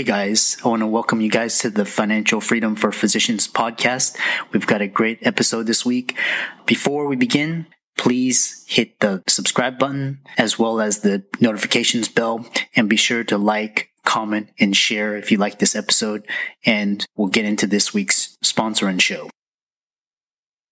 Hey guys, I want to welcome you guys to the Financial Freedom for Physicians podcast. We've got a great episode this week. Before we begin, please hit the subscribe button as well as the notifications bell and be sure to like, comment, and share if you like this episode. And we'll get into this week's sponsor and show.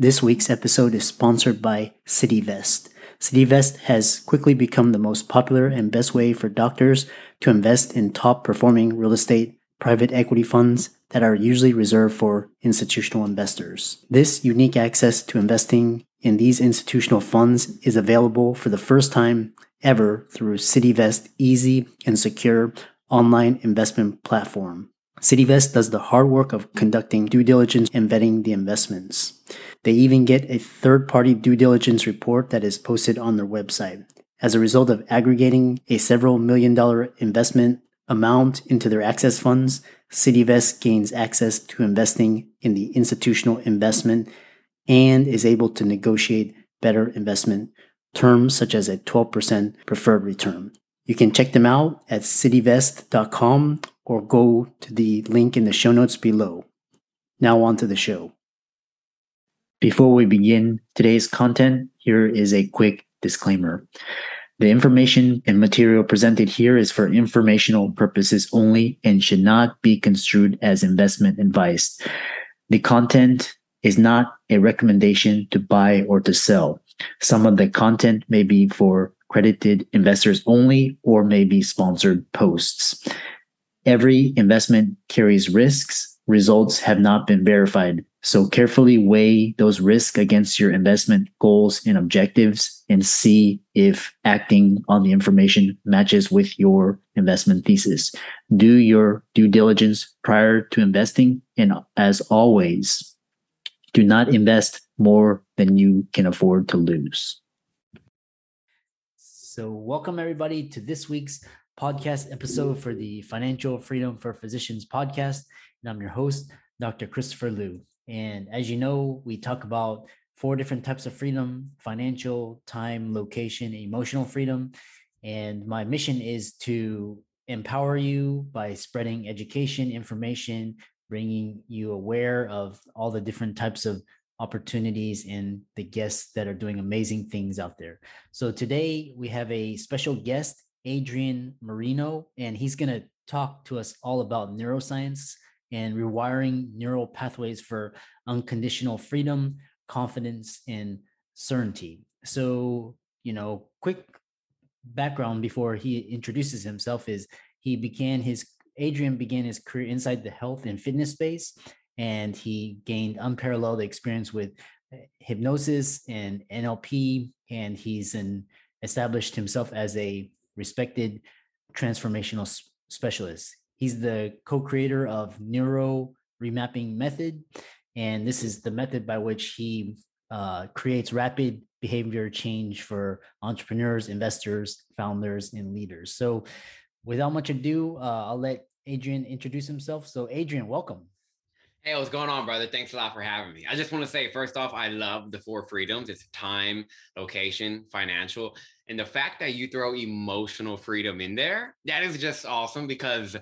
This week's episode is sponsored by CityVest. CityVest has quickly become the most popular and best way for doctors to invest in top performing real estate private equity funds that are usually reserved for institutional investors. This unique access to investing in these institutional funds is available for the first time ever through CityVest easy and secure online investment platform. CityVest does the hard work of conducting due diligence and vetting the investments. They even get a third party due diligence report that is posted on their website. As a result of aggregating a several million dollar investment amount into their access funds, CityVest gains access to investing in the institutional investment and is able to negotiate better investment terms such as a 12% preferred return. You can check them out at cityvest.com or go to the link in the show notes below. Now, on to the show. Before we begin today's content, here is a quick disclaimer. The information and material presented here is for informational purposes only and should not be construed as investment advice. The content is not a recommendation to buy or to sell. Some of the content may be for credited investors only or may be sponsored posts. Every investment carries risks. Results have not been verified. So carefully weigh those risks against your investment goals and objectives and see if acting on the information matches with your investment thesis. Do your due diligence prior to investing. And as always, do not invest more than you can afford to lose. So, welcome everybody to this week's podcast episode for the Financial Freedom for Physicians podcast. And I'm your host, Dr. Christopher Liu. And as you know, we talk about four different types of freedom financial, time, location, emotional freedom. And my mission is to empower you by spreading education, information, bringing you aware of all the different types of opportunities and the guests that are doing amazing things out there. So today we have a special guest, Adrian Marino, and he's going to talk to us all about neuroscience and rewiring neural pathways for unconditional freedom, confidence, and certainty. So, you know, quick background before he introduces himself is he began his Adrian began his career inside the health and fitness space, and he gained unparalleled experience with eh, hypnosis and NLP, and he's an established himself as a respected transformational specialist. He's the co-creator of Neuro Remapping Method, and this is the method by which he uh, creates rapid behavior change for entrepreneurs, investors, founders, and leaders. So, without much ado, uh, I'll let Adrian introduce himself. So, Adrian, welcome. Hey, what's going on, brother? Thanks a lot for having me. I just want to say, first off, I love the four freedoms it's time, location, financial. And the fact that you throw emotional freedom in there, that is just awesome because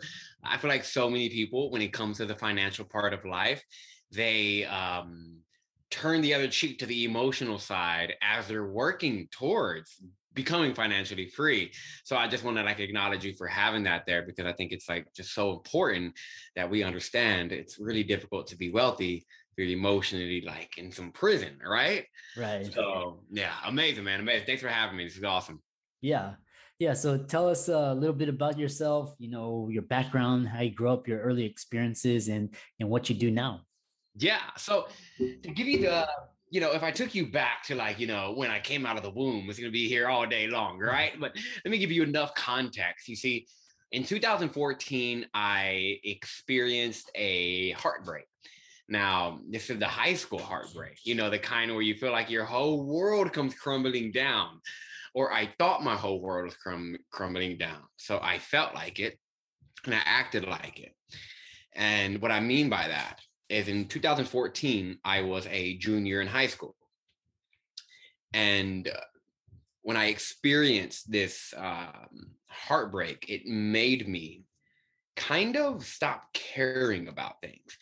I feel like so many people, when it comes to the financial part of life, they um, turn the other cheek to the emotional side as they're working towards becoming financially free. So I just want to like acknowledge you for having that there because I think it's like just so important that we understand it's really difficult to be wealthy you're emotionally like in some prison, right? Right. So yeah, amazing, man. Amazing. Thanks for having me. This is awesome. Yeah. Yeah. So tell us a little bit about yourself, you know, your background, how you grew up, your early experiences and and what you do now. Yeah. So to give you the you know, if I took you back to like, you know, when I came out of the womb, it's going to be here all day long, mm-hmm. right? But let me give you enough context. You see, in 2014, I experienced a heartbreak. Now, this is the high school heartbreak, you know, the kind where you feel like your whole world comes crumbling down, or I thought my whole world was crum- crumbling down. So I felt like it and I acted like it. And what I mean by that is in 2014, I was a junior in high school. And uh, when I experienced this um, heartbreak, it made me kind of stop caring about things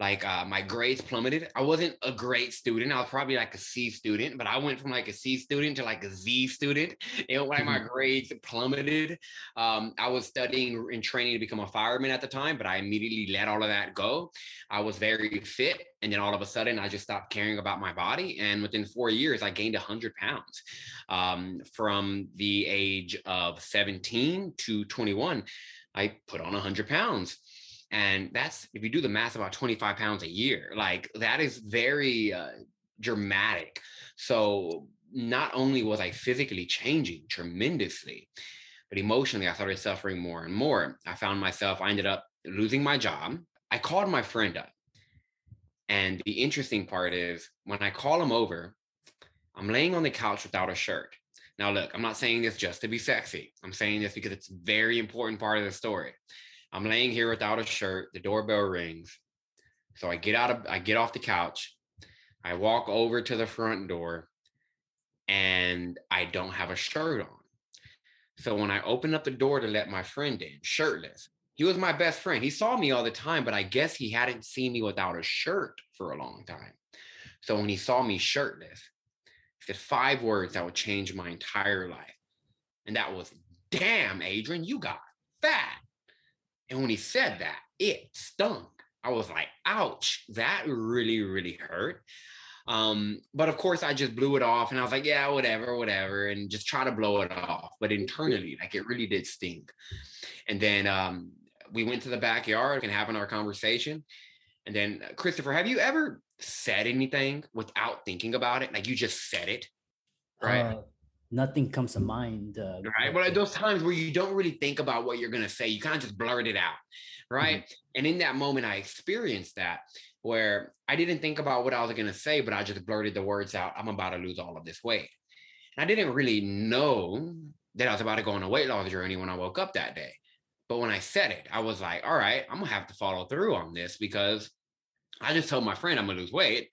like uh, my grades plummeted. I wasn't a great student. I was probably like a C student, but I went from like a C student to like a Z student. Know, like my mm-hmm. grades plummeted. Um, I was studying and training to become a fireman at the time, but I immediately let all of that go. I was very fit. And then all of a sudden, I just stopped caring about my body. And within four years, I gained 100 pounds um, from the age of 17 to 21. I put on 100 pounds and that's if you do the math about 25 pounds a year like that is very uh, dramatic. So not only was i physically changing tremendously but emotionally i started suffering more and more. I found myself i ended up losing my job. I called my friend up. And the interesting part is when i call him over i'm laying on the couch without a shirt. Now look i'm not saying this just to be sexy. I'm saying this because it's a very important part of the story I'm laying here without a shirt. The doorbell rings. So I get out of I get off the couch. I walk over to the front door and I don't have a shirt on. So when I open up the door to let my friend in, shirtless, he was my best friend. He saw me all the time, but I guess he hadn't seen me without a shirt for a long time. So when he saw me shirtless, he said five words that would change my entire life. And that was, damn, Adrian, you got fat. And when he said that, it stung. I was like, ouch, that really, really hurt. Um, but of course, I just blew it off and I was like, yeah, whatever, whatever, and just try to blow it off. But internally, like it really did stink. And then um, we went to the backyard and having our conversation. And then, uh, Christopher, have you ever said anything without thinking about it? Like you just said it, right? Uh, nothing comes to mind. Uh, right. Well, at those times where you don't really think about what you're going to say, you kind of just blurt it out. Right. Mm-hmm. And in that moment, I experienced that where I didn't think about what I was going to say, but I just blurted the words out. I'm about to lose all of this weight. And I didn't really know that I was about to go on a weight loss journey when I woke up that day. But when I said it, I was like, all right, I'm going to have to follow through on this because I just told my friend I'm going to lose weight.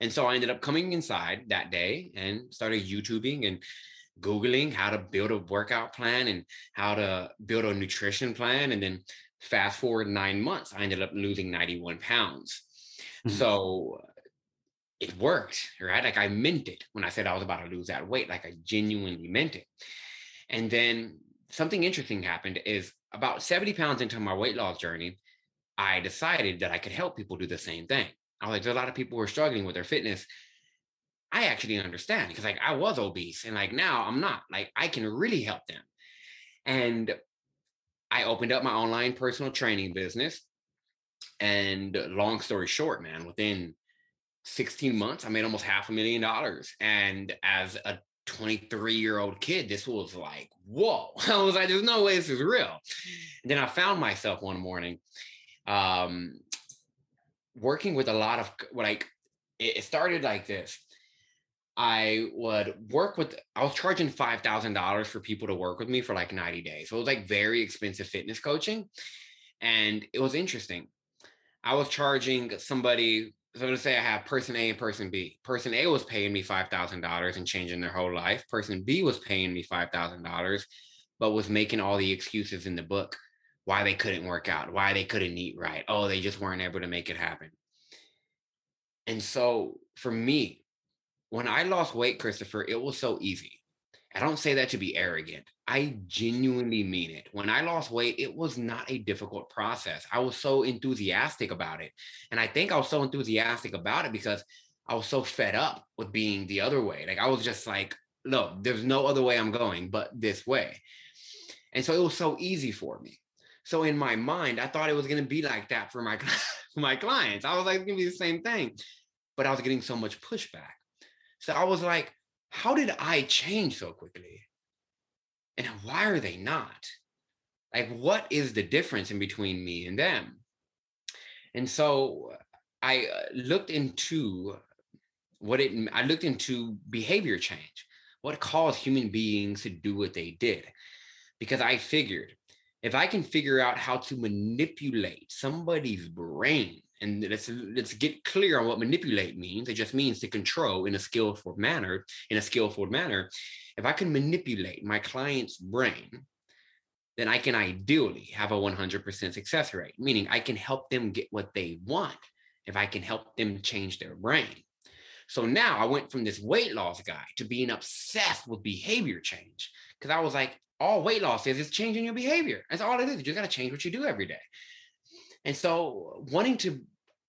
And so I ended up coming inside that day and started YouTubing and Googling how to build a workout plan and how to build a nutrition plan. And then fast forward nine months, I ended up losing 91 pounds. Mm-hmm. So it worked, right? Like I meant it when I said I was about to lose that weight, like I genuinely meant it. And then something interesting happened is about 70 pounds into my weight loss journey, I decided that I could help people do the same thing. I was like, there's a lot of people who are struggling with their fitness I actually understand because like I was obese and like now I'm not. Like I can really help them. And I opened up my online personal training business. And long story short, man, within 16 months, I made almost half a million dollars. And as a 23 year old kid, this was like, whoa. I was like, there's no way this is real. And then I found myself one morning um, working with a lot of like, it started like this. I would work with, I was charging $5,000 for people to work with me for like 90 days. So it was like very expensive fitness coaching. And it was interesting. I was charging somebody, so let's say I have person A and person B. Person A was paying me $5,000 and changing their whole life. Person B was paying me $5,000, but was making all the excuses in the book why they couldn't work out, why they couldn't eat right. Oh, they just weren't able to make it happen. And so for me, when I lost weight, Christopher, it was so easy. I don't say that to be arrogant. I genuinely mean it. When I lost weight, it was not a difficult process. I was so enthusiastic about it. And I think I was so enthusiastic about it because I was so fed up with being the other way. Like I was just like, no, there's no other way I'm going but this way. And so it was so easy for me. So in my mind, I thought it was going to be like that for my my clients. I was like, it's going to be the same thing, but I was getting so much pushback. So I was like, how did I change so quickly? And why are they not? Like, what is the difference in between me and them? And so I uh, looked into what it, I looked into behavior change, what caused human beings to do what they did. Because I figured if I can figure out how to manipulate somebody's brain and let's let's get clear on what manipulate means. It just means to control in a skillful manner. In a skillful manner, if I can manipulate my client's brain, then I can ideally have a 100% success rate. Meaning, I can help them get what they want if I can help them change their brain. So now I went from this weight loss guy to being obsessed with behavior change because I was like, all weight loss is is changing your behavior. That's all it is. You just got to change what you do every day. And so wanting to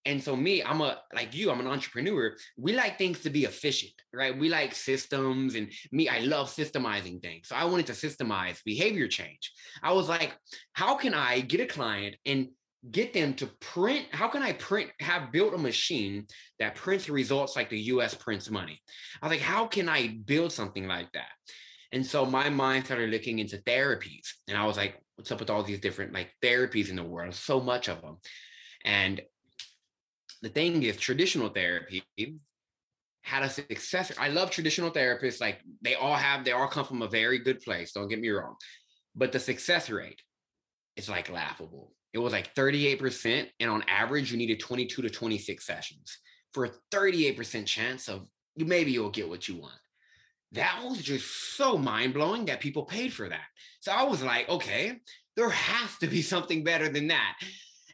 and so me, I'm a like you, I'm an entrepreneur. We like things to be efficient, right? We like systems and me, I love systemizing things. So I wanted to systemize behavior change. I was like, how can I get a client and get them to print? How can I print, have built a machine that prints results like the US prints money? I was like, how can I build something like that? And so my mind started looking into therapies. And I was like, what's up with all these different like therapies in the world? So much of them. And the thing is, traditional therapy had a success. I love traditional therapists. Like they all have, they all come from a very good place. Don't get me wrong. But the success rate is like laughable. It was like 38%. And on average, you needed 22 to 26 sessions for a 38% chance of you maybe you'll get what you want. That was just so mind blowing that people paid for that. So I was like, okay, there has to be something better than that.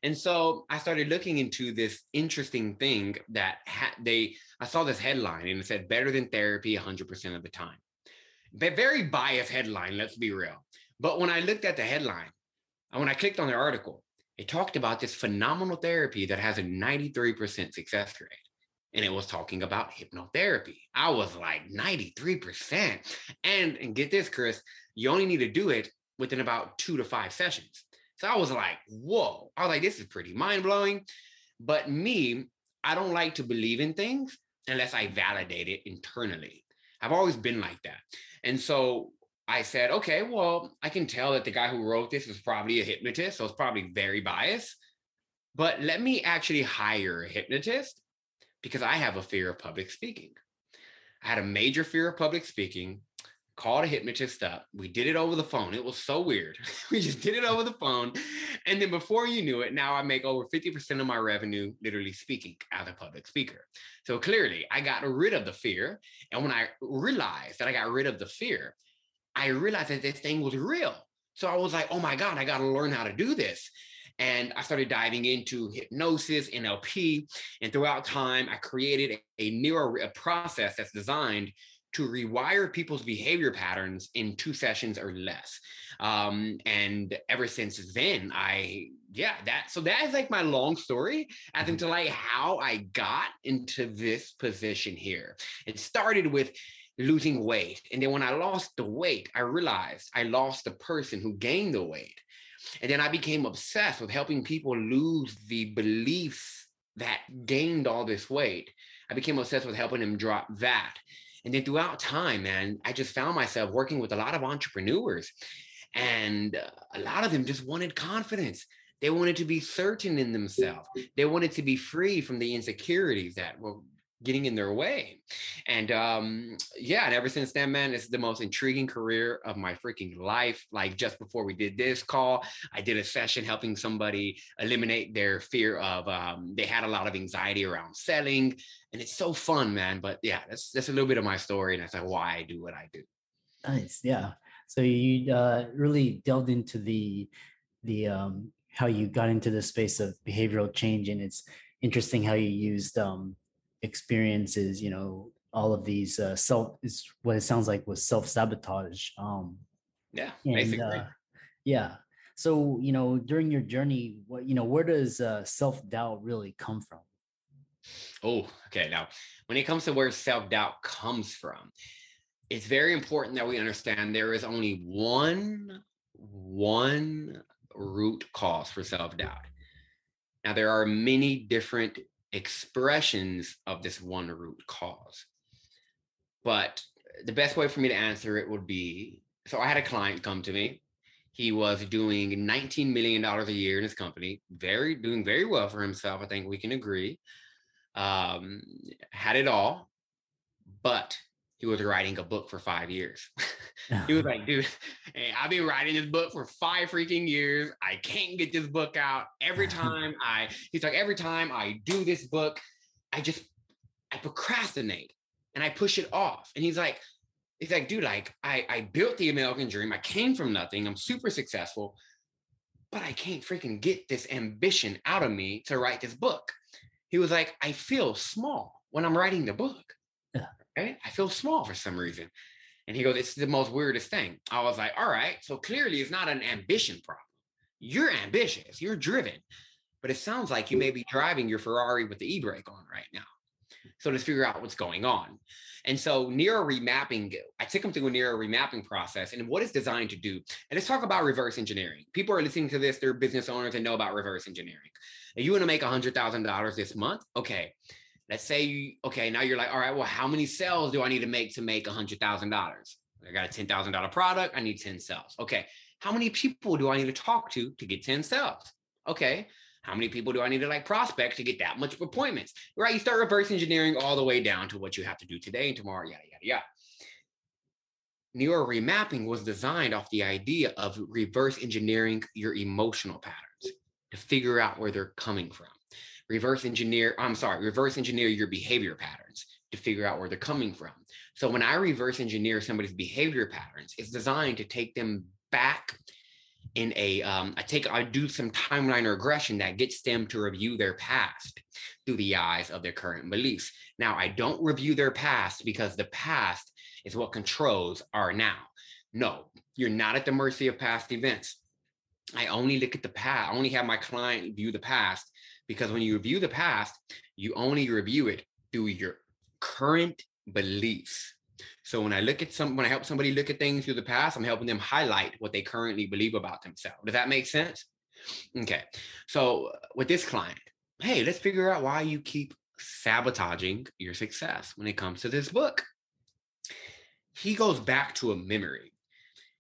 And so I started looking into this interesting thing that ha- they, I saw this headline and it said better than therapy 100% of the time. Very biased headline, let's be real. But when I looked at the headline, and when I clicked on the article, it talked about this phenomenal therapy that has a 93% success rate. And it was talking about hypnotherapy. I was like 93%. And, and get this, Chris, you only need to do it within about two to five sessions. So I was like, whoa. I was like, this is pretty mind blowing. But me, I don't like to believe in things unless I validate it internally. I've always been like that. And so I said, okay, well, I can tell that the guy who wrote this was probably a hypnotist. So it's probably very biased. But let me actually hire a hypnotist because I have a fear of public speaking. I had a major fear of public speaking called a hypnotist up. We did it over the phone. It was so weird. we just did it over the phone. And then before you knew it, now I make over 50% of my revenue literally speaking as a public speaker. So clearly, I got rid of the fear. And when I realized that I got rid of the fear, I realized that this thing was real. So I was like, oh my God, I got to learn how to do this. And I started diving into hypnosis, NLP, and throughout time, I created a, a neuro a process that's designed to rewire people's behavior patterns in two sessions or less. Um, and ever since then, I, yeah, that, so that is like my long story as mm-hmm. into like how I got into this position here. It started with losing weight. And then when I lost the weight, I realized I lost the person who gained the weight. And then I became obsessed with helping people lose the beliefs that gained all this weight. I became obsessed with helping them drop that. And then throughout time, man, I just found myself working with a lot of entrepreneurs, and uh, a lot of them just wanted confidence. They wanted to be certain in themselves. They wanted to be free from the insecurities that were getting in their way. And um, yeah, and ever since then, man, it's the most intriguing career of my freaking life. Like just before we did this call, I did a session helping somebody eliminate their fear of um, they had a lot of anxiety around selling. And it's so fun, man. But yeah, that's that's a little bit of my story, and that's like why I do what I do. Nice, yeah. So you uh, really delved into the the um, how you got into the space of behavioral change, and it's interesting how you used um, experiences, you know, all of these uh, self is what it sounds like was self sabotage. Um, yeah, and, basically. uh, yeah. So you know, during your journey, what you know, where does uh, self doubt really come from? Oh, okay. Now, when it comes to where self doubt comes from, it's very important that we understand there is only one one root cause for self doubt. Now, there are many different expressions of this one root cause. But the best way for me to answer it would be so I had a client come to me. He was doing $19 million a year in his company, very doing very well for himself. I think we can agree. Um, had it all, but he was writing a book for five years. he was like, dude, hey, I've been writing this book for five freaking years. I can't get this book out. Every time I, he's like, every time I do this book, I just, I procrastinate and I push it off. And he's like, he's like, dude, like I, I built the American dream. I came from nothing. I'm super successful, but I can't freaking get this ambition out of me to write this book. He was like, I feel small when I'm writing the book. Okay. I feel small for some reason. And he goes, It's the most weirdest thing. I was like, All right. So clearly it's not an ambition problem. You're ambitious, you're driven, but it sounds like you may be driving your Ferrari with the e brake on right now. So let's figure out what's going on. And so neuro remapping, I took him through a neuro remapping process and what it's designed to do. And let's talk about reverse engineering. People are listening to this, they're business owners and know about reverse engineering. If you want to make $100,000 this month, okay, let's say you, okay, now you're like, all right, well, how many sales do I need to make to make a hundred thousand dollars? I got a ten thousand dollar product. I need ten sales. Okay, how many people do I need to talk to to get ten sales? Okay, how many people do I need to like prospect to get that much appointments? Right, you start reverse engineering all the way down to what you have to do today and tomorrow, yada yada yada. Neuro remapping was designed off the idea of reverse engineering your emotional patterns to figure out where they're coming from reverse engineer, I'm sorry, reverse engineer your behavior patterns to figure out where they're coming from. So when I reverse engineer somebody's behavior patterns, it's designed to take them back in a um, I take I do some timeline regression that gets them to review their past through the eyes of their current beliefs. Now I don't review their past because the past is what controls our now. No, you're not at the mercy of past events. I only look at the past. I only have my client view the past because when you review the past, you only review it through your current beliefs. So when I look at some, when I help somebody look at things through the past, I'm helping them highlight what they currently believe about themselves. Does that make sense? Okay. So uh, with this client, hey, let's figure out why you keep sabotaging your success when it comes to this book. He goes back to a memory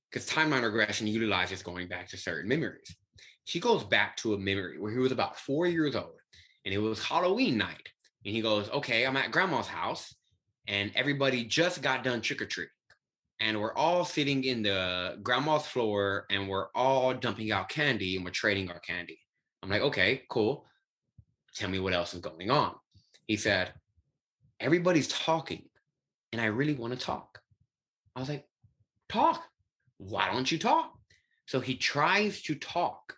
because timeline regression utilizes going back to certain memories she goes back to a memory where he was about four years old and it was Halloween night. And he goes, Okay, I'm at grandma's house and everybody just got done trick or treat. And we're all sitting in the grandma's floor and we're all dumping out candy and we're trading our candy. I'm like, Okay, cool. Tell me what else is going on. He said, Everybody's talking and I really want to talk. I was like, Talk. Why don't you talk? So he tries to talk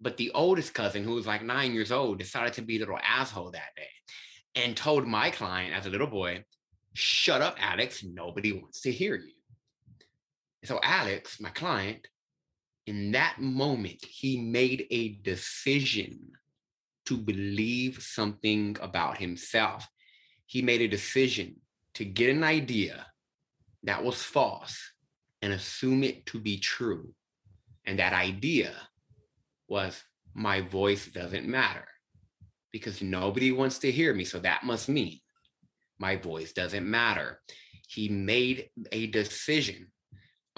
but the oldest cousin, who was like nine years old, decided to be a little asshole that day and told my client as a little boy, Shut up, Alex. Nobody wants to hear you. So, Alex, my client, in that moment, he made a decision to believe something about himself. He made a decision to get an idea that was false and assume it to be true. And that idea was my voice doesn't matter because nobody wants to hear me. So that must mean my voice doesn't matter. He made a decision.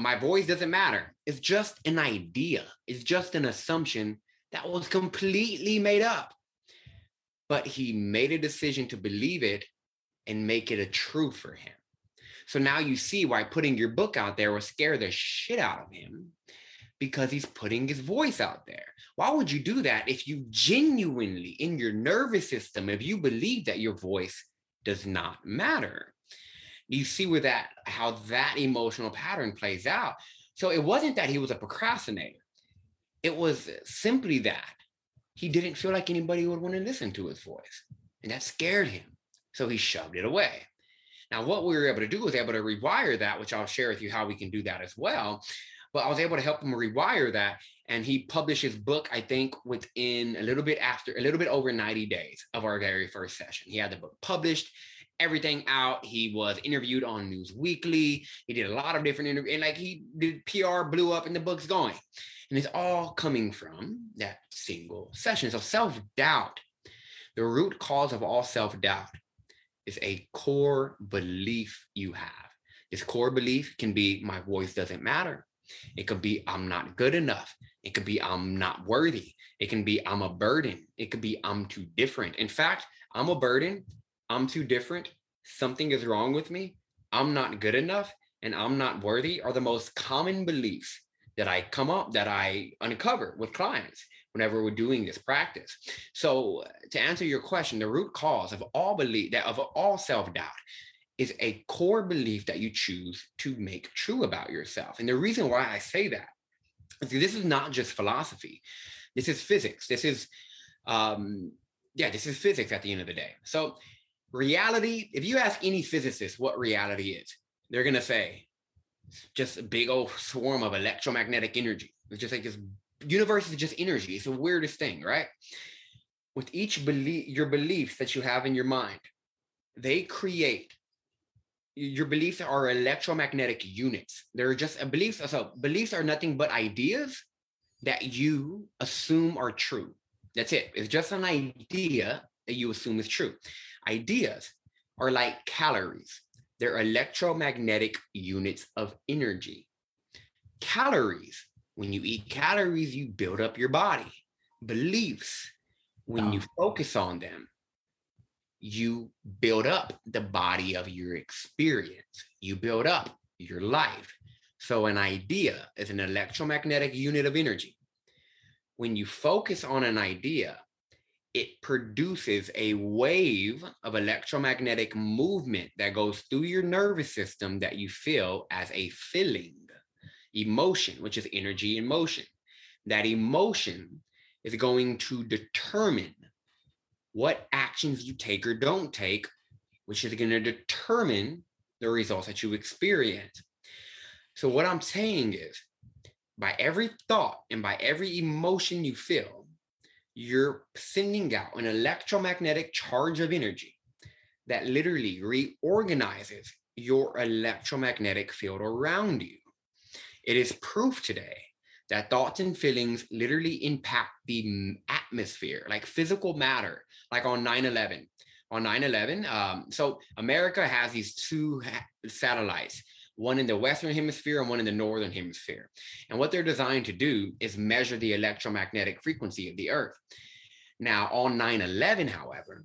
My voice doesn't matter. It's just an idea, it's just an assumption that was completely made up. But he made a decision to believe it and make it a truth for him. So now you see why putting your book out there will scare the shit out of him because he's putting his voice out there. Why would you do that if you genuinely, in your nervous system, if you believe that your voice does not matter? You see where that, how that emotional pattern plays out. So it wasn't that he was a procrastinator, it was simply that he didn't feel like anybody would want to listen to his voice. And that scared him. So he shoved it away. Now, what we were able to do was able to rewire that, which I'll share with you how we can do that as well. But I was able to help him rewire that. And he published his book, I think, within a little bit after, a little bit over 90 days of our very first session. He had the book published, everything out. He was interviewed on News Weekly. He did a lot of different interviews, and like he did PR, blew up, and the book's going. And it's all coming from that single session. So self doubt, the root cause of all self doubt is a core belief you have. This core belief can be my voice doesn't matter. It could be I'm not good enough. It could be I'm not worthy. It can be I'm a burden. It could be I'm too different. In fact, I'm a burden. I'm too different. Something is wrong with me. I'm not good enough and I'm not worthy are the most common beliefs that I come up that I uncover with clients whenever we're doing this practice. So to answer your question, the root cause of all belief that of all self-doubt is a core belief that you choose to make true about yourself. And the reason why I say that is this is not just philosophy. This is physics. This is um yeah, this is physics at the end of the day. So reality, if you ask any physicist what reality is, they're gonna say just a big old swarm of electromagnetic energy. It's just like this universe is just energy. It's the weirdest thing, right? With each belief, your beliefs that you have in your mind, they create your beliefs are electromagnetic units. They're just a beliefs. So beliefs are nothing but ideas that you assume are true. That's it. It's just an idea that you assume is true. Ideas are like calories. They're electromagnetic units of energy. Calories, when you eat calories, you build up your body. Beliefs, when oh. you focus on them, you build up the body of your experience. You build up your life. So, an idea is an electromagnetic unit of energy. When you focus on an idea, it produces a wave of electromagnetic movement that goes through your nervous system that you feel as a feeling, emotion, which is energy in motion. That emotion is going to determine what actions you take or don't take, which is going to determine the results that you experience. So, what I'm saying is, by every thought and by every emotion you feel, you're sending out an electromagnetic charge of energy that literally reorganizes your electromagnetic field around you. It is proof today that thoughts and feelings literally impact the atmosphere, like physical matter, like on 9 11. On 9 11, um, so America has these two satellites one in the Western hemisphere and one in the Northern hemisphere. And what they're designed to do is measure the electromagnetic frequency of the Earth. Now, on 9 11, however,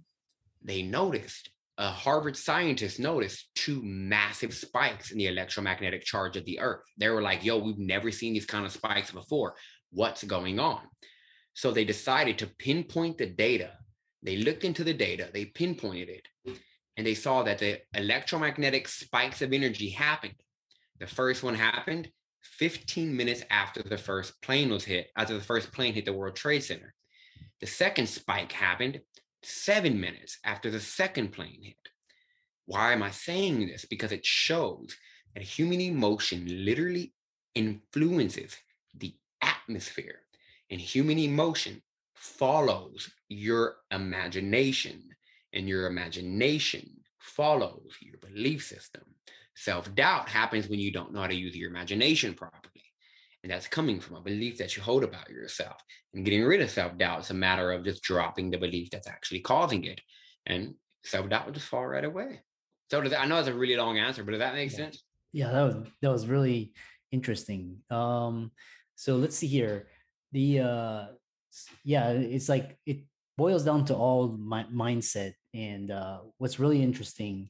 they noticed, a Harvard scientist noticed two massive spikes in the electromagnetic charge of the Earth. They were like, yo, we've never seen these kind of spikes before. What's going on? So they decided to pinpoint the data. They looked into the data, they pinpointed it, and they saw that the electromagnetic spikes of energy happened. The first one happened 15 minutes after the first plane was hit, after the first plane hit the World Trade Center. The second spike happened seven minutes after the second plane hit. Why am I saying this? Because it shows that human emotion literally influences the atmosphere, and human emotion follows your imagination and your imagination follows your belief system. Self doubt happens when you don't know how to use your imagination properly. And that's coming from a belief that you hold about yourself. And getting rid of self doubt is a matter of just dropping the belief that's actually causing it. And self doubt will just fall right away. So does that, I know it's a really long answer, but does that make yeah. sense? Yeah, that was that was really interesting. Um, so let's see here. The uh yeah, it's like it boils down to all my mindset. And uh, what's really interesting.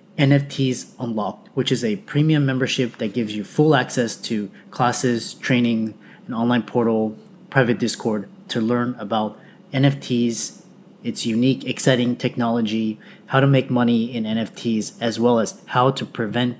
NFTs Unlocked, which is a premium membership that gives you full access to classes, training, an online portal, private Discord to learn about NFTs, its unique, exciting technology, how to make money in NFTs, as well as how to prevent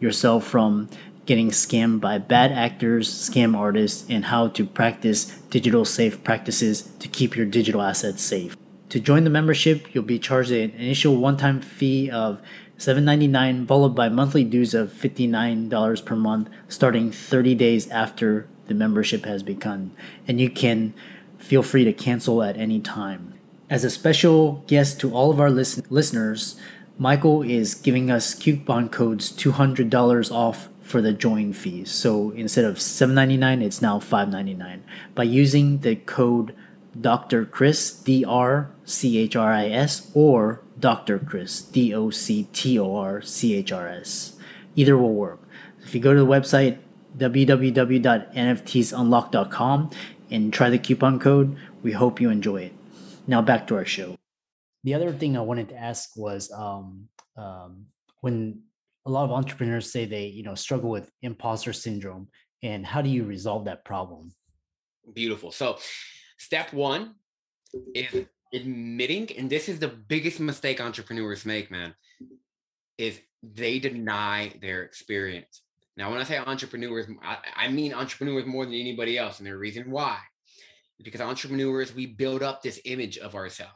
yourself from getting scammed by bad actors, scam artists, and how to practice digital safe practices to keep your digital assets safe. To join the membership, you'll be charged an initial one-time fee of $7.99 followed by monthly dues of $59 per month starting 30 days after the membership has begun. And you can feel free to cancel at any time. As a special guest to all of our listen- listeners, Michael is giving us coupon codes $200 off for the join fees. So instead of $7.99, it's now $5.99 by using the code Dr. Chris, D R C H R I S, or Dr. Chris, D O C T O R C H R S. Either will work. If you go to the website www.nftsunlock.com and try the coupon code, we hope you enjoy it. Now back to our show. The other thing I wanted to ask was um, um, when a lot of entrepreneurs say they you know struggle with imposter syndrome, and how do you resolve that problem? Beautiful. So Step one is admitting, and this is the biggest mistake entrepreneurs make, man, is they deny their experience. Now, when I say entrepreneurs, I, I mean entrepreneurs more than anybody else. And the reason why is because entrepreneurs, we build up this image of ourselves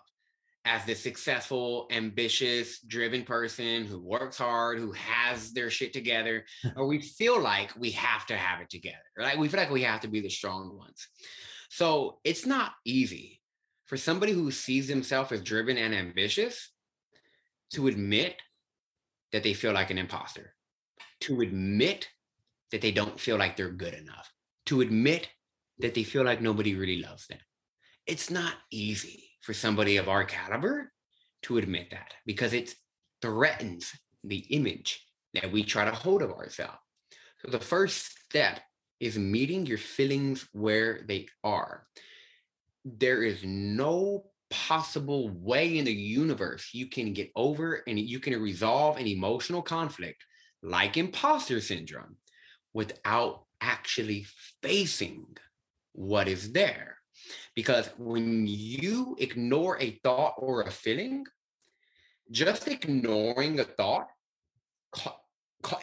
as this successful, ambitious, driven person who works hard, who has their shit together, or we feel like we have to have it together, right? We feel like we have to be the strong ones. So it's not easy for somebody who sees themselves as driven and ambitious to admit that they feel like an imposter, to admit that they don't feel like they're good enough, to admit that they feel like nobody really loves them. It's not easy for somebody of our caliber to admit that because it threatens the image that we try to hold of ourselves. So the first step is meeting your feelings where they are. There is no possible way in the universe you can get over and you can resolve an emotional conflict like imposter syndrome without actually facing what is there. Because when you ignore a thought or a feeling, just ignoring a thought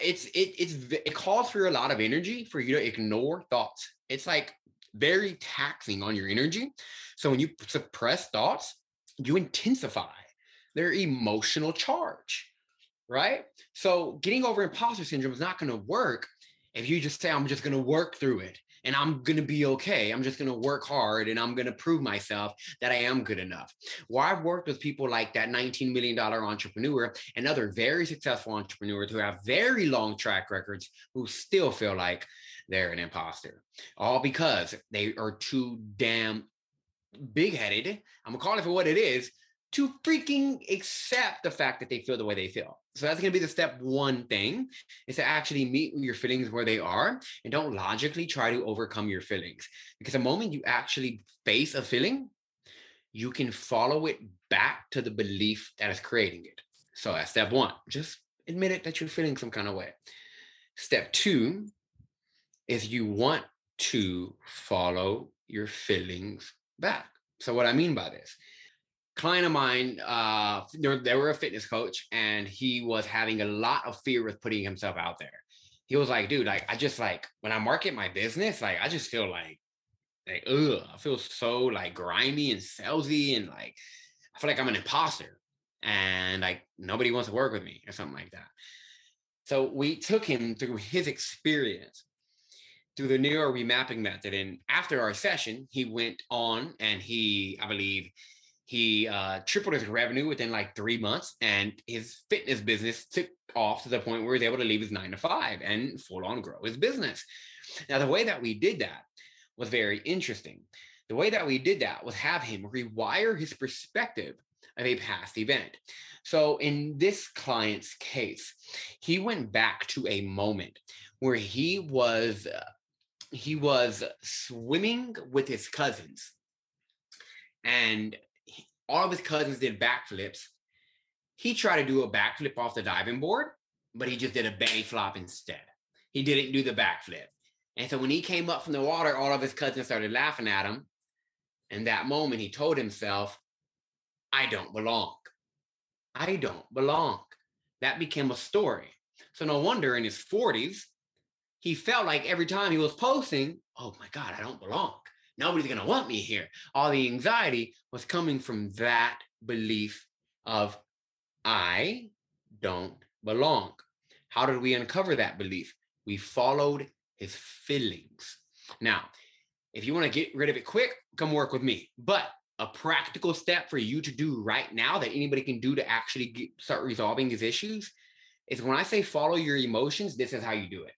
it's it, it's it calls for a lot of energy for you to ignore thoughts. It's like very taxing on your energy. So when you suppress thoughts, you intensify their emotional charge, right? So getting over imposter syndrome is not going to work if you just say I'm just going to work through it and I'm going to be okay. I'm just going to work hard and I'm going to prove myself that I am good enough. Well, I've worked with people like that $19 million entrepreneur and other very successful entrepreneurs who have very long track records who still feel like they're an imposter, all because they are too damn big headed. I'm to call it for what it is to freaking accept the fact that they feel the way they feel. So that's going to be the step one thing is to actually meet your feelings where they are and don't logically try to overcome your feelings. Because the moment you actually face a feeling, you can follow it back to the belief that is creating it. So that's step one. Just admit it that you're feeling some kind of way. Step two is you want to follow your feelings back. So what I mean by this client of mine, uh, they, they were a fitness coach, and he was having a lot of fear with putting himself out there. He was like, dude, like I just like when I market my business, like I just feel like, like, ugh, I feel so like grimy and salesy, and like I feel like I'm an imposter, and like nobody wants to work with me or something like that. So we took him through his experience through the neuro remapping method. And after our session, he went on and he, I believe, he uh, tripled his revenue within like three months, and his fitness business took off to the point where he was able to leave his nine to five and full on grow his business. Now, the way that we did that was very interesting. The way that we did that was have him rewire his perspective of a past event. So, in this client's case, he went back to a moment where he was uh, he was swimming with his cousins and all of his cousins did backflips. He tried to do a backflip off the diving board, but he just did a belly flop instead. He didn't do the backflip. And so when he came up from the water, all of his cousins started laughing at him. And that moment, he told himself, I don't belong. I don't belong. That became a story. So no wonder in his 40s, he felt like every time he was posting, oh my God, I don't belong. Nobody's going to want me here. All the anxiety was coming from that belief of I don't belong. How did we uncover that belief? We followed his feelings. Now, if you want to get rid of it quick, come work with me. But a practical step for you to do right now that anybody can do to actually get, start resolving these issues is when I say follow your emotions, this is how you do it.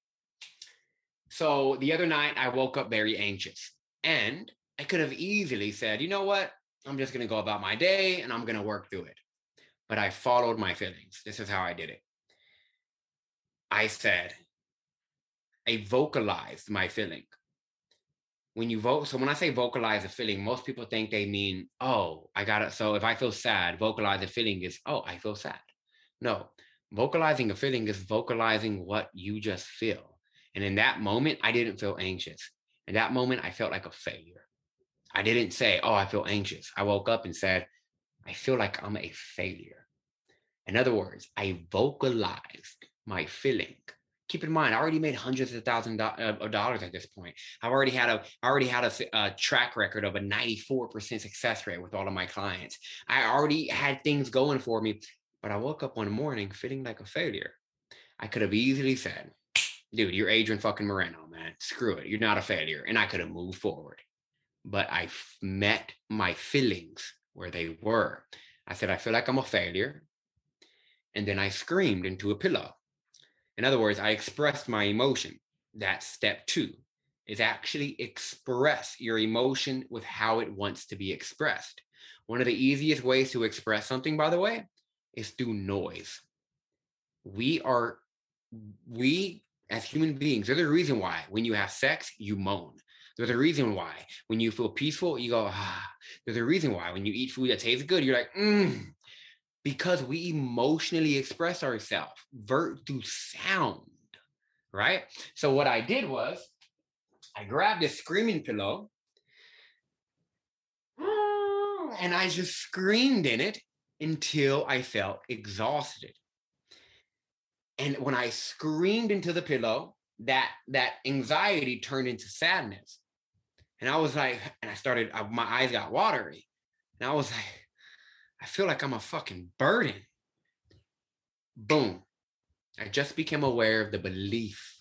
So the other night, I woke up very anxious and I could have easily said, you know what? I'm just going to go about my day and I'm going to work through it. But I followed my feelings. This is how I did it. I said, I vocalized my feeling. When you vote, so when I say vocalize a feeling, most people think they mean, oh, I got it. So if I feel sad, vocalize a feeling is, oh, I feel sad. No, vocalizing a feeling is vocalizing what you just feel. And in that moment, I didn't feel anxious. In that moment, I felt like a failure. I didn't say, oh, I feel anxious. I woke up and said, I feel like I'm a failure. In other words, I vocalized my feeling keep in mind, I already made hundreds of thousands of dollars at this point. I've already had a, I already had a, a, track record of a 94% success rate with all of my clients. I already had things going for me, but I woke up one morning feeling like a failure. I could have easily said, dude, you're Adrian fucking Moreno, man. Screw it. You're not a failure. And I could have moved forward. But I met my feelings where they were. I said, I feel like I'm a failure. And then I screamed into a pillow. In other words, I expressed my emotion. That's step two, is actually express your emotion with how it wants to be expressed. One of the easiest ways to express something, by the way, is through noise. We are, we as human beings, there's a reason why when you have sex, you moan. There's a reason why when you feel peaceful, you go, ah. There's a reason why when you eat food that tastes good, you're like, mm because we emotionally express ourselves vert through sound, right? So what I did was I grabbed a screaming pillow and I just screamed in it until I felt exhausted. And when I screamed into the pillow, that that anxiety turned into sadness. And I was like, and I started, my eyes got watery. And I was like, I feel like I'm a fucking burden. Boom. I just became aware of the belief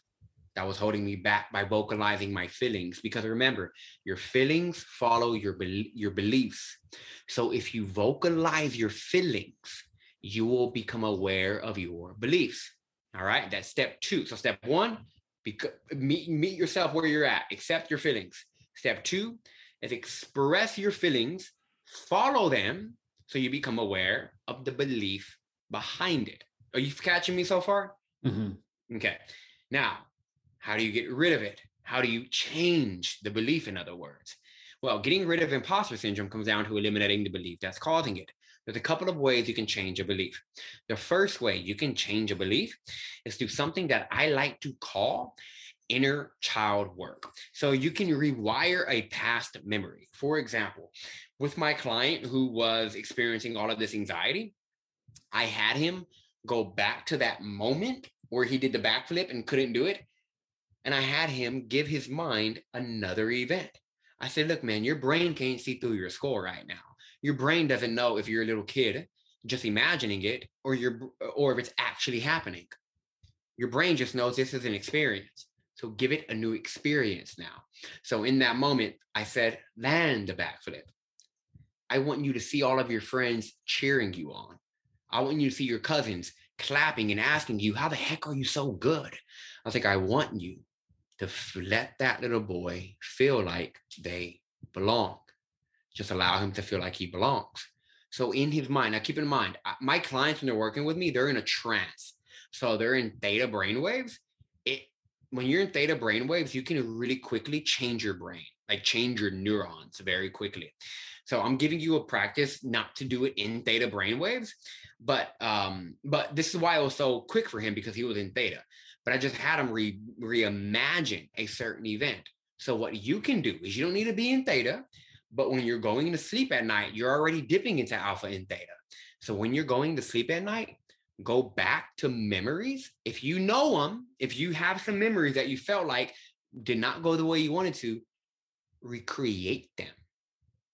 that was holding me back by vocalizing my feelings because remember your feelings follow your be- your beliefs so if you vocalize your feelings you will become aware of your beliefs all right that's step 2 so step 1 bec- meet meet yourself where you're at accept your feelings step 2 is express your feelings follow them so you become aware of the belief behind it. Are you catching me so far? Mm-hmm. Okay. Now, how do you get rid of it? How do you change the belief, in other words? Well, getting rid of imposter syndrome comes down to eliminating the belief that's causing it. There's a couple of ways you can change a belief. The first way you can change a belief is through something that I like to call inner child work. So you can rewire a past memory. For example, with my client who was experiencing all of this anxiety, I had him go back to that moment where he did the backflip and couldn't do it. And I had him give his mind another event. I said, look, man, your brain can't see through your skull right now. Your brain doesn't know if you're a little kid just imagining it or you're or if it's actually happening. Your brain just knows this is an experience. So give it a new experience now. So in that moment, I said, land the backflip. I want you to see all of your friends cheering you on. I want you to see your cousins clapping and asking you, How the heck are you so good? I was like, I want you to let that little boy feel like they belong. Just allow him to feel like he belongs. So, in his mind, now keep in mind, my clients, when they're working with me, they're in a trance. So, they're in theta brainwaves. It, when you're in theta brainwaves, you can really quickly change your brain, like change your neurons very quickly. So I'm giving you a practice not to do it in theta brainwaves, but um, but this is why it was so quick for him because he was in theta. But I just had him re reimagine a certain event. So what you can do is you don't need to be in theta, but when you're going to sleep at night, you're already dipping into alpha and theta. So when you're going to sleep at night, go back to memories. If you know them, if you have some memories that you felt like did not go the way you wanted to, recreate them.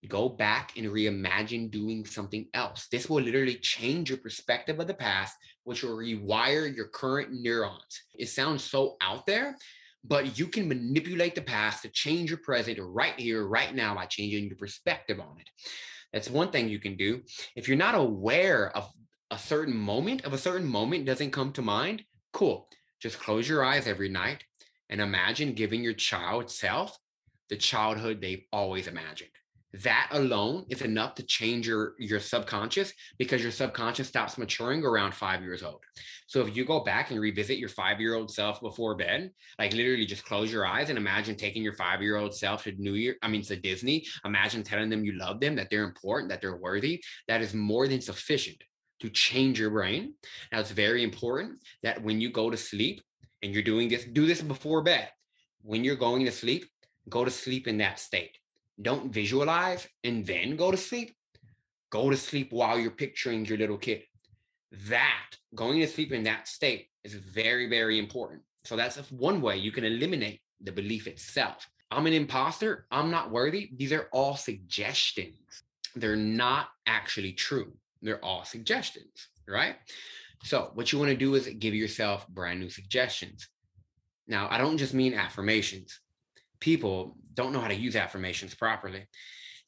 Go back and reimagine doing something else. This will literally change your perspective of the past, which will rewire your current neurons. It sounds so out there, but you can manipulate the past to change your present right here, right now, by changing your perspective on it. That's one thing you can do. If you're not aware of a certain moment, of a certain moment doesn't come to mind, cool. Just close your eyes every night and imagine giving your child self the childhood they've always imagined. That alone is enough to change your, your subconscious because your subconscious stops maturing around five years old. So if you go back and revisit your five year old self before bed, like literally just close your eyes and imagine taking your five year old self to New Year, I mean, to Disney, imagine telling them you love them, that they're important, that they're worthy. That is more than sufficient to change your brain. Now, it's very important that when you go to sleep and you're doing this, do this before bed. When you're going to sleep, go to sleep in that state. Don't visualize and then go to sleep. Go to sleep while you're picturing your little kid. That going to sleep in that state is very, very important. So that's one way you can eliminate the belief itself. I'm an imposter. I'm not worthy. These are all suggestions. They're not actually true. They're all suggestions, right? So, what you want to do is give yourself brand new suggestions. Now, I don't just mean affirmations people don't know how to use affirmations properly.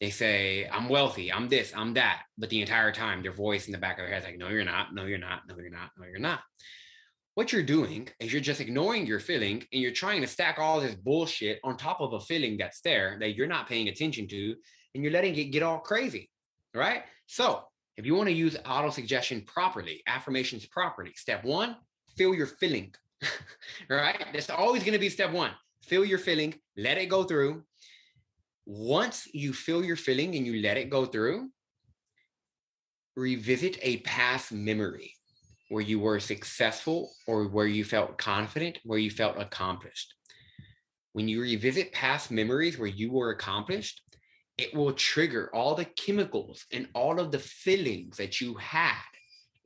They say, I'm wealthy, I'm this, I'm that. But the entire time, their voice in the back of their head is like, no, you're not, no, you're not, no, you're not, no, you're not. What you're doing is you're just ignoring your feeling and you're trying to stack all this bullshit on top of a feeling that's there that you're not paying attention to and you're letting it get all crazy. Right. So if you want to use auto suggestion properly, affirmations properly, step one, feel your feeling. right. That's always going to be step one feel your feeling, let it go through. Once you feel your feeling and you let it go through, revisit a past memory where you were successful or where you felt confident, where you felt accomplished. When you revisit past memories where you were accomplished, it will trigger all the chemicals and all of the feelings that you had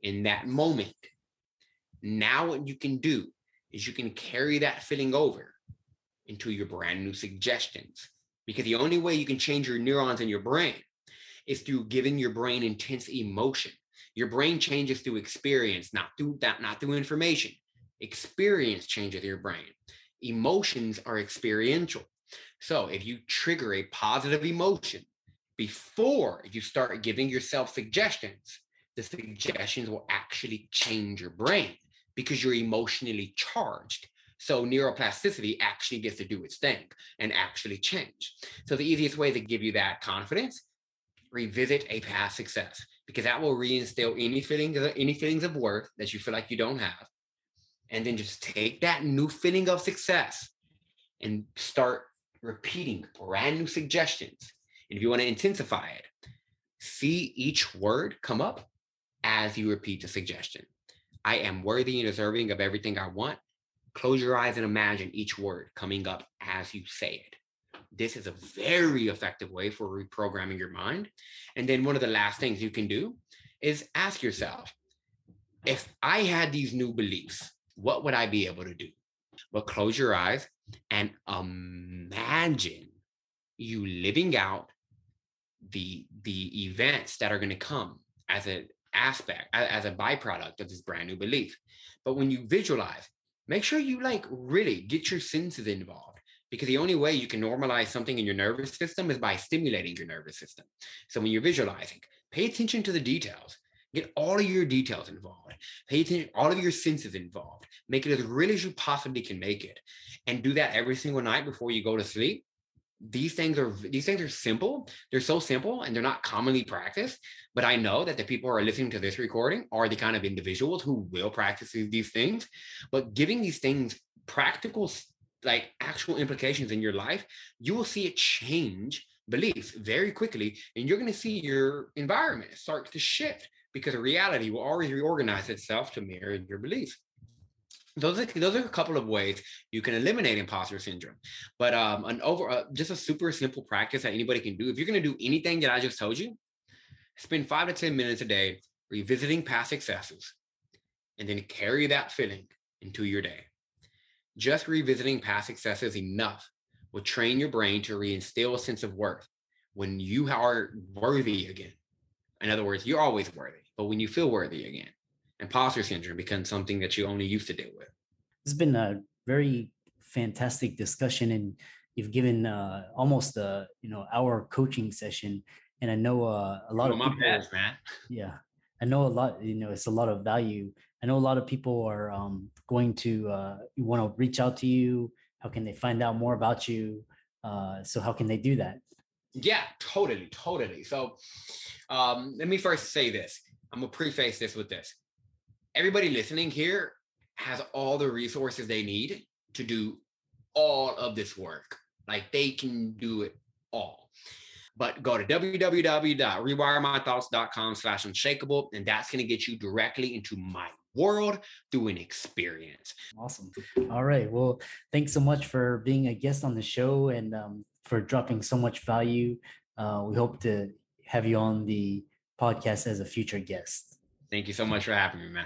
in that moment. Now, what you can do is you can carry that feeling over into your brand new suggestions. Because the only way you can change your neurons in your brain is through giving your brain intense emotion. Your brain changes through experience, not through that, not through information. Experience changes your brain. Emotions are experiential. So if you trigger a positive emotion before you start giving yourself suggestions, the suggestions will actually change your brain because you're emotionally charged. So neuroplasticity actually gets to do its thing and actually change. So the easiest way to give you that confidence, revisit a past success because that will reinstill any feelings, any feelings of worth that you feel like you don't have. And then just take that new feeling of success and start repeating brand new suggestions. And if you want to intensify it, see each word come up as you repeat the suggestion. I am worthy and deserving of everything I want. Close your eyes and imagine each word coming up as you say it. This is a very effective way for reprogramming your mind. And then one of the last things you can do is ask yourself if I had these new beliefs, what would I be able to do? Well, close your eyes and imagine you living out the the events that are going to come as an aspect as a byproduct of this brand new belief but when you visualize make sure you like really get your senses involved because the only way you can normalize something in your nervous system is by stimulating your nervous system. So when you're visualizing, pay attention to the details. Get all of your details involved. Pay attention, all of your senses involved. Make it as real as you possibly can make it. And do that every single night before you go to sleep these things are these things are simple they're so simple and they're not commonly practiced but i know that the people who are listening to this recording are the kind of individuals who will practice these things but giving these things practical like actual implications in your life you will see it change beliefs very quickly, and you're going to see your environment start to shift because reality will always reorganize itself to mirror your beliefs. Those are those are a couple of ways you can eliminate imposter syndrome. But um, an over uh, just a super simple practice that anybody can do. If you're going to do anything that I just told you, spend five to ten minutes a day revisiting past successes, and then carry that feeling into your day. Just revisiting past successes enough will train your brain to reinstill a sense of worth when you are worthy again. In other words, you're always worthy, but when you feel worthy again, imposter syndrome becomes something that you only used to deal with. It's been a very fantastic discussion, and you've given uh, almost a you know our coaching session. And I know uh, a lot Oh, of my people, bad, man. yeah, I know a lot. You know, it's a lot of value. I know a lot of people are um, going to uh, want to reach out to you. How can they find out more about you? Uh, so how can they do that? Yeah, totally, totally. So um, let me first say this. I'm gonna preface this with this. Everybody listening here has all the resources they need to do all of this work. Like they can do it all. But go to www.rewiremythoughts.com slash unshakable, and that's gonna get you directly into my world through an experience. Awesome. All right. Well, thanks so much for being a guest on the show and um, for dropping so much value. Uh, we hope to have you on the podcast as a future guest. Thank you so much for having me, man.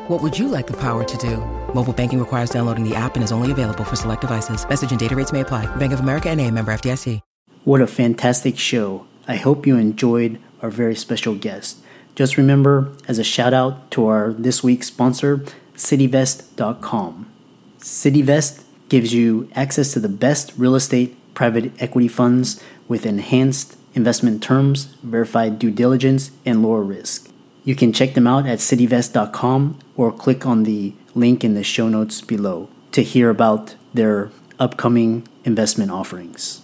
What would you like the power to do? Mobile banking requires downloading the app and is only available for select devices. Message and data rates may apply. Bank of America N.A. member FDIC. What a fantastic show. I hope you enjoyed our very special guest. Just remember, as a shout out to our this week's sponsor, CityVest.com. CityVest gives you access to the best real estate private equity funds with enhanced investment terms, verified due diligence, and lower risk. You can check them out at cityvest.com or click on the link in the show notes below to hear about their upcoming investment offerings.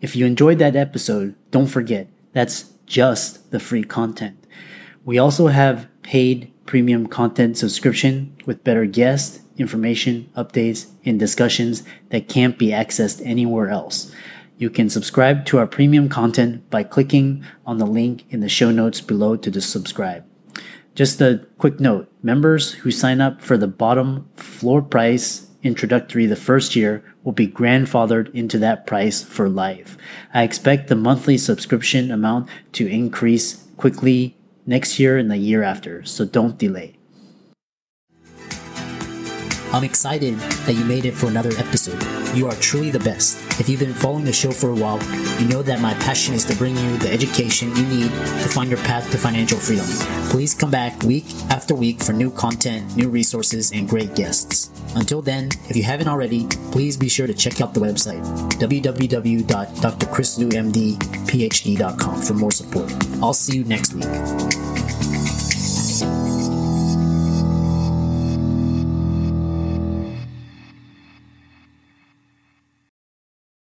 If you enjoyed that episode, don't forget that's just the free content. We also have paid premium content subscription with better guests, information, updates, and discussions that can't be accessed anywhere else. You can subscribe to our premium content by clicking on the link in the show notes below to subscribe. Just a quick note members who sign up for the bottom floor price introductory the first year will be grandfathered into that price for life. I expect the monthly subscription amount to increase quickly next year and the year after, so don't delay. I'm excited that you made it for another episode. You are truly the best. If you've been following the show for a while, you know that my passion is to bring you the education you need to find your path to financial freedom. Please come back week after week for new content, new resources, and great guests. Until then, if you haven't already, please be sure to check out the website www.drchrislumdphd.com for more support. I'll see you next week.